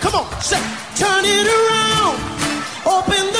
Come on, say, turn it around. Open the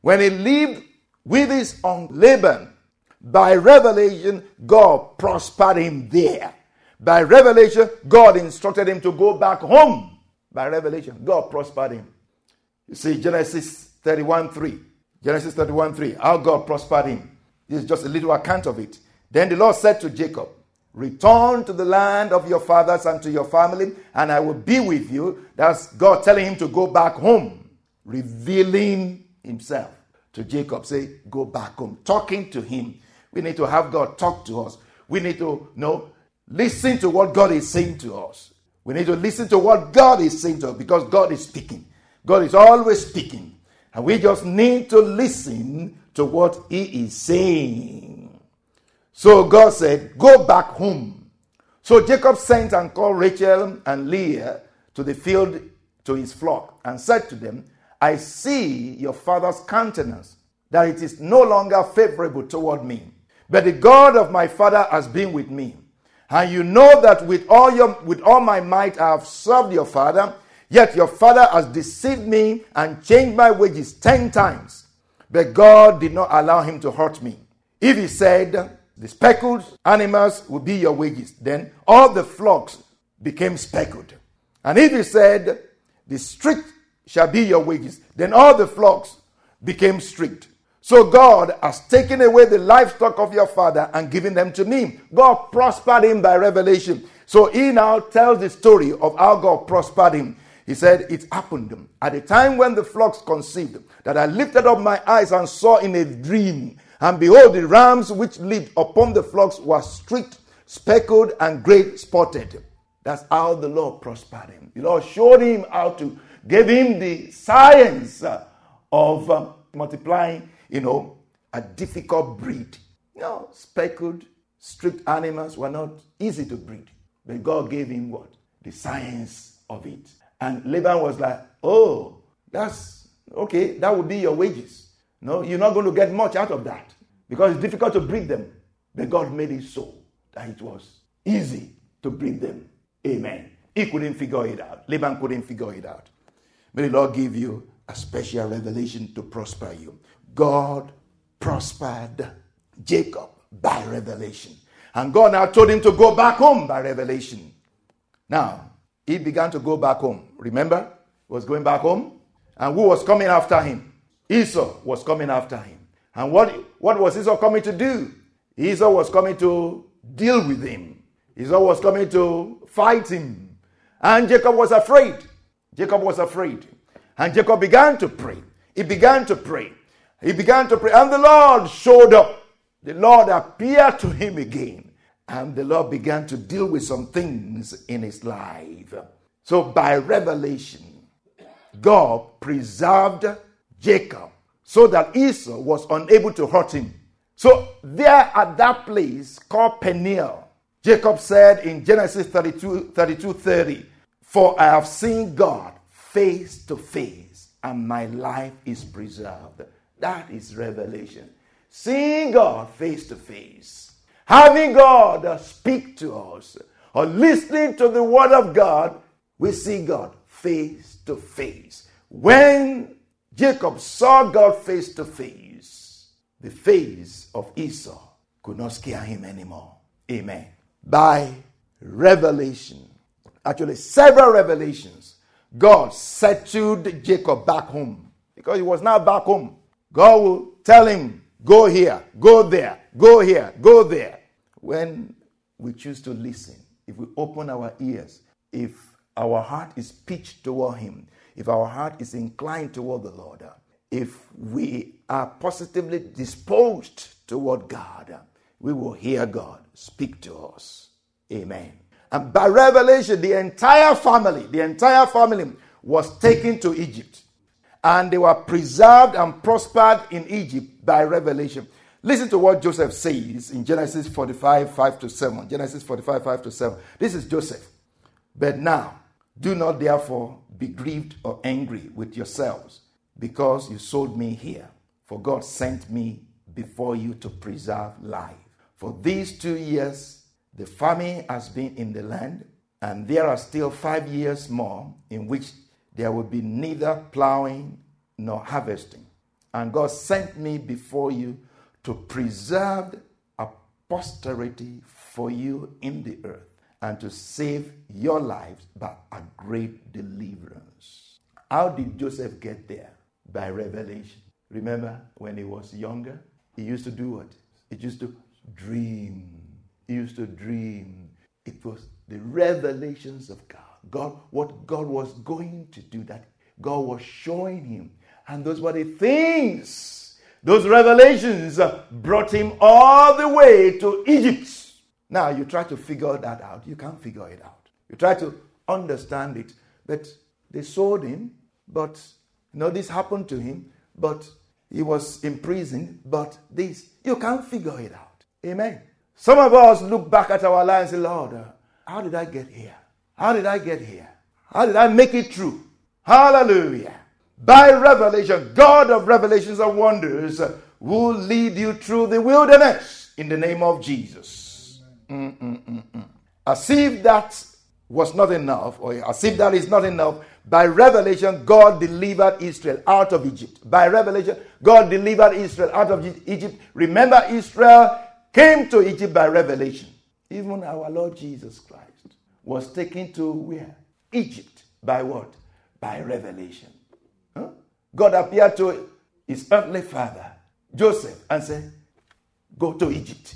When he lived with his uncle Laban, by revelation, God prospered him there. By revelation, God instructed him to go back home. By revelation, God prospered him. You see, Genesis 31 3. Genesis 31 3. How God prospered him. This is just a little account of it. Then the Lord said to Jacob, Return to the land of your fathers and to your family, and I will be with you. That's God telling him to go back home, revealing himself to Jacob. Say, Go back home. Talking to him. We need to have God talk to us. We need to know, listen to what God is saying to us. We need to listen to what God is saying to us because God is speaking. God is always speaking. And we just need to listen to what He is saying. So God said, Go back home. So Jacob sent and called Rachel and Leah to the field to his flock and said to them, I see your father's countenance, that it is no longer favorable toward me. But the God of my father has been with me. And you know that with all your with all my might I have served your father, yet your father has deceived me and changed my wages ten times. But God did not allow him to hurt me. If he said, The speckled animals will be your wages, then all the flocks became speckled. And if he said, The strict shall be your wages, then all the flocks became strict. So God has taken away the livestock of your father and given them to me. God prospered him by revelation. So he now tells the story of how God prospered him. He said, It happened at the time when the flocks conceived that I lifted up my eyes and saw in a dream. And behold, the rams which lived upon the flocks were streaked, speckled, and great spotted. That's how the Lord prospered him. The Lord showed him how to, gave him the science of um, multiplying, you know, a difficult breed. You know, speckled, strict animals were not easy to breed. But God gave him what? The science of it. And Laban was like, oh, that's okay, that would be your wages. No, you're not going to get much out of that because it's difficult to breed them. But God made it so that it was easy to breed them. Amen. He couldn't figure it out. Laban couldn't figure it out. May the Lord give you a special revelation to prosper you. God prospered Jacob by revelation. And God now told him to go back home by revelation. Now, he began to go back home. Remember? He was going back home. And who was coming after him? Esau was coming after him. And what, what was Esau coming to do? Esau was coming to deal with him. Esau was coming to fight him. And Jacob was afraid. Jacob was afraid. And Jacob began to pray. He began to pray. He began to pray. And the Lord showed up. The Lord appeared to him again. And the Lord began to deal with some things in his life. So by revelation, God preserved Jacob so that Esau was unable to hurt him. So there at that place called Peniel, Jacob said in Genesis 32, 32 30, For I have seen God face to face and my life is preserved. That is revelation. Seeing God face to face, having God speak to us, or listening to the Word of God, we see God face to face. When Jacob saw God face to face, the face of Esau could not scare him anymore. Amen. By revelation, actually, several revelations, God settled Jacob back home because he was now back home. God will tell him, Go here, go there, go here, go there. When we choose to listen, if we open our ears, if our heart is pitched toward Him, if our heart is inclined toward the Lord, if we are positively disposed toward God, we will hear God speak to us. Amen. And by revelation, the entire family, the entire family was taken to Egypt. And they were preserved and prospered in Egypt by revelation. Listen to what Joseph says in Genesis 45, 5 to 7. Genesis 45, 5 to 7. This is Joseph. But now, do not therefore be grieved or angry with yourselves because you sold me here. For God sent me before you to preserve life. For these two years, the famine has been in the land, and there are still five years more in which there will be neither plowing nor harvesting. And God sent me before you to preserve a posterity for you in the earth and to save your lives by a great deliverance. How did Joseph get there? By revelation. Remember when he was younger? He used to do what? He used to dream. Used to dream. It was the revelations of God. God, what God was going to do, that God was showing him. And those were the things those revelations brought him all the way to Egypt. Now, you try to figure that out. You can't figure it out. You try to understand it. But they sold him, but you know, this happened to him, but he was in prison, but this, you can't figure it out. Amen. Some of us look back at our lives and say, Lord, uh, how did I get here? How did I get here? How did I make it through? Hallelujah by revelation, God of revelations and wonders, uh, will lead you through the wilderness in the name of Jesus. Mm-mm-mm-mm. As if that was not enough, or as if that is not enough, by revelation, God delivered Israel out of Egypt. By revelation, God delivered Israel out of Egypt. Remember, Israel came to Egypt by revelation. Even our Lord Jesus Christ was taken to where? Egypt. By what? By revelation. God appeared to his earthly father, Joseph, and said, Go to Egypt.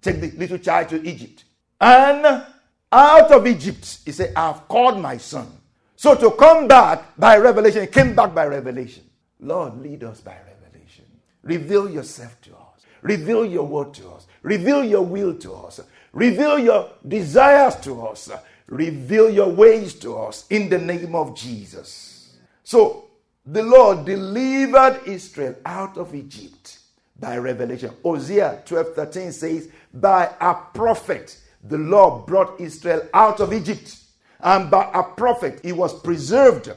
Take the little child to Egypt. And out of Egypt, he said, I've called my son. So to come back by revelation, he came back by revelation. Lord, lead us by revelation. Reveal yourself to us. Reveal your word to us. Reveal your will to us. Reveal your desires to us. Reveal your ways to us in the name of Jesus. So the Lord delivered Israel out of Egypt by revelation. Hosea 12 13 says, By a prophet, the Lord brought Israel out of Egypt. And by a prophet, he was preserved.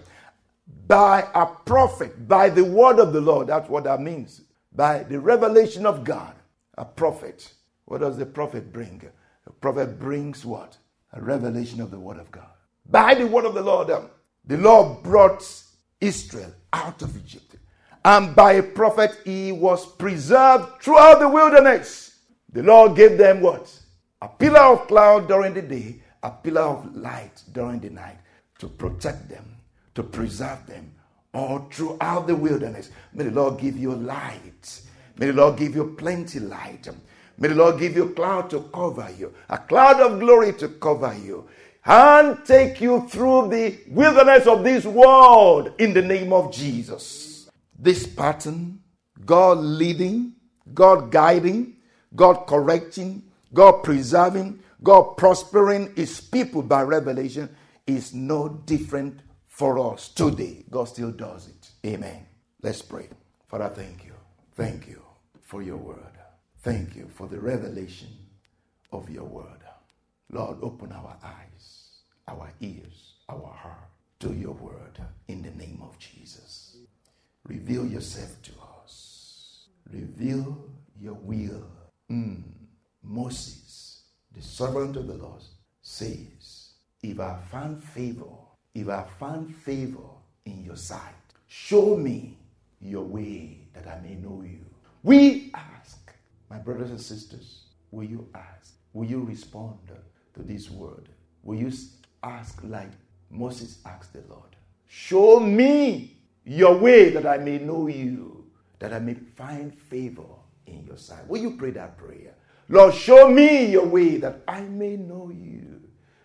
By a prophet, by the word of the Lord. That's what that means. By the revelation of God. A prophet. What does the prophet bring? A prophet brings what? A revelation of the word of God. By the word of the Lord, um, the Lord brought Israel out of Egypt. And by a prophet, he was preserved throughout the wilderness. The Lord gave them what? A pillar of cloud during the day, a pillar of light during the night to protect them, to preserve them all throughout the wilderness. May the Lord give you light. May the Lord give you plenty light. May the Lord give you a cloud to cover you, a cloud of glory to cover you and take you through the wilderness of this world in the name of Jesus. This pattern, God leading, God guiding, God correcting, God preserving, God prospering his people by revelation is no different for us today. God still does it. Amen. Let's pray. Father, thank you. Thank you for your word. Thank you for the revelation of your word. Lord, open our eyes our ears, our heart to your word in the name of Jesus. Reveal yourself to us. Reveal your will. Mm. Moses, the servant of the Lord, says, If I find favor, if I find favor in your sight, show me your way that I may know you. We ask, my brothers and sisters, will you ask? Will you respond to this word? Will you ask like Moses asked the Lord? Show me your way that I may know you, that I may find favor in your sight. Will you pray that prayer? Lord, show me your way that I may know you,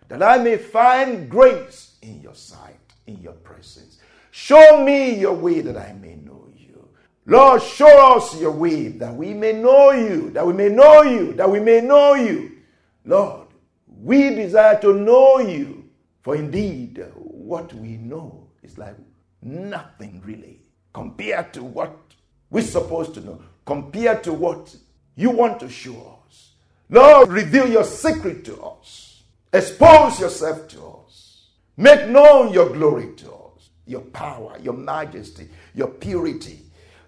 that I may find grace in your sight, in your presence. Show me your way that I may know you. Lord, show us your way that we may know you, that we may know you, that we may know you. Lord, we desire to know you, for indeed, what we know is like nothing really compared to what we're supposed to know, compared to what you want to show us. Lord, reveal your secret to us, expose yourself to us, make known your glory to us, your power, your majesty, your purity,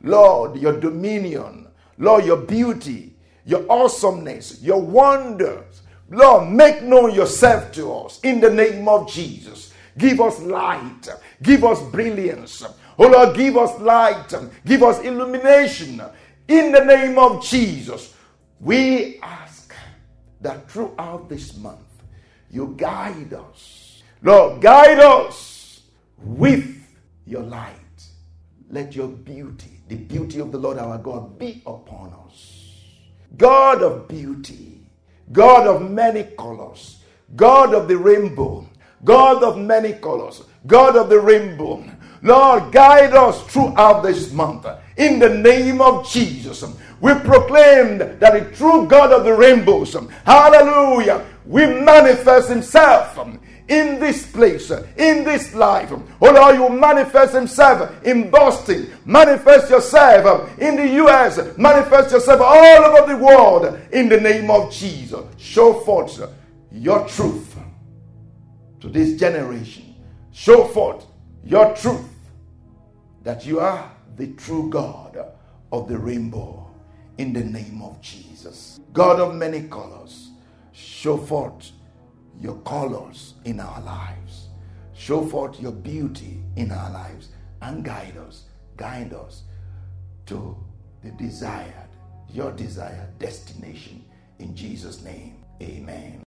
Lord, your dominion, Lord, your beauty, your awesomeness, your wonders. Lord, make known yourself to us in the name of Jesus. Give us light. Give us brilliance. Oh Lord, give us light. Give us illumination. In the name of Jesus, we ask that throughout this month, you guide us. Lord, guide us with your light. Let your beauty, the beauty of the Lord our God, be upon us. God of beauty, God of many colors, God of the rainbow, God of many colors, God of the rainbow. Lord, guide us throughout this month. In the name of Jesus, we proclaim that the true God of the rainbows, hallelujah, will manifest himself in this place, in this life. Oh Lord, you manifest Himself in Boston, manifest yourself in the US, manifest yourself all over the world in the name of Jesus. Show forth your truth to this generation. Show forth your truth that you are the true God of the rainbow in the name of Jesus. God of many colors, show forth your colors in our lives. Show forth your beauty in our lives and guide us, guide us to the desired, your desired destination. In Jesus' name, amen.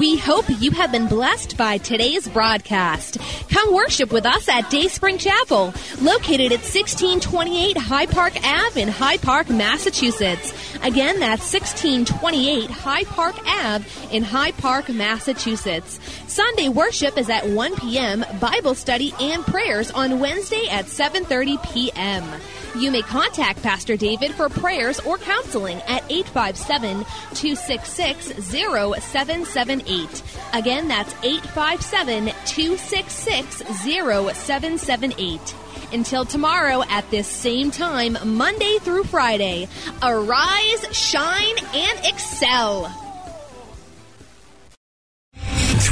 We hope you have been blessed by today's broadcast. Come worship with us at Dayspring Chapel, located at 1628 Hyde Park Ave in Hyde Park, Massachusetts. Again, that's 1628 Hyde Park Ave in Hyde Park, Massachusetts. Sunday worship is at 1 p.m., Bible study and prayers on Wednesday at 7:30 p.m. You may contact Pastor David for prayers or counseling at 857 266 0778. Again, that's 857 266 0778. Until tomorrow at this same time, Monday through Friday, arise, shine, and excel.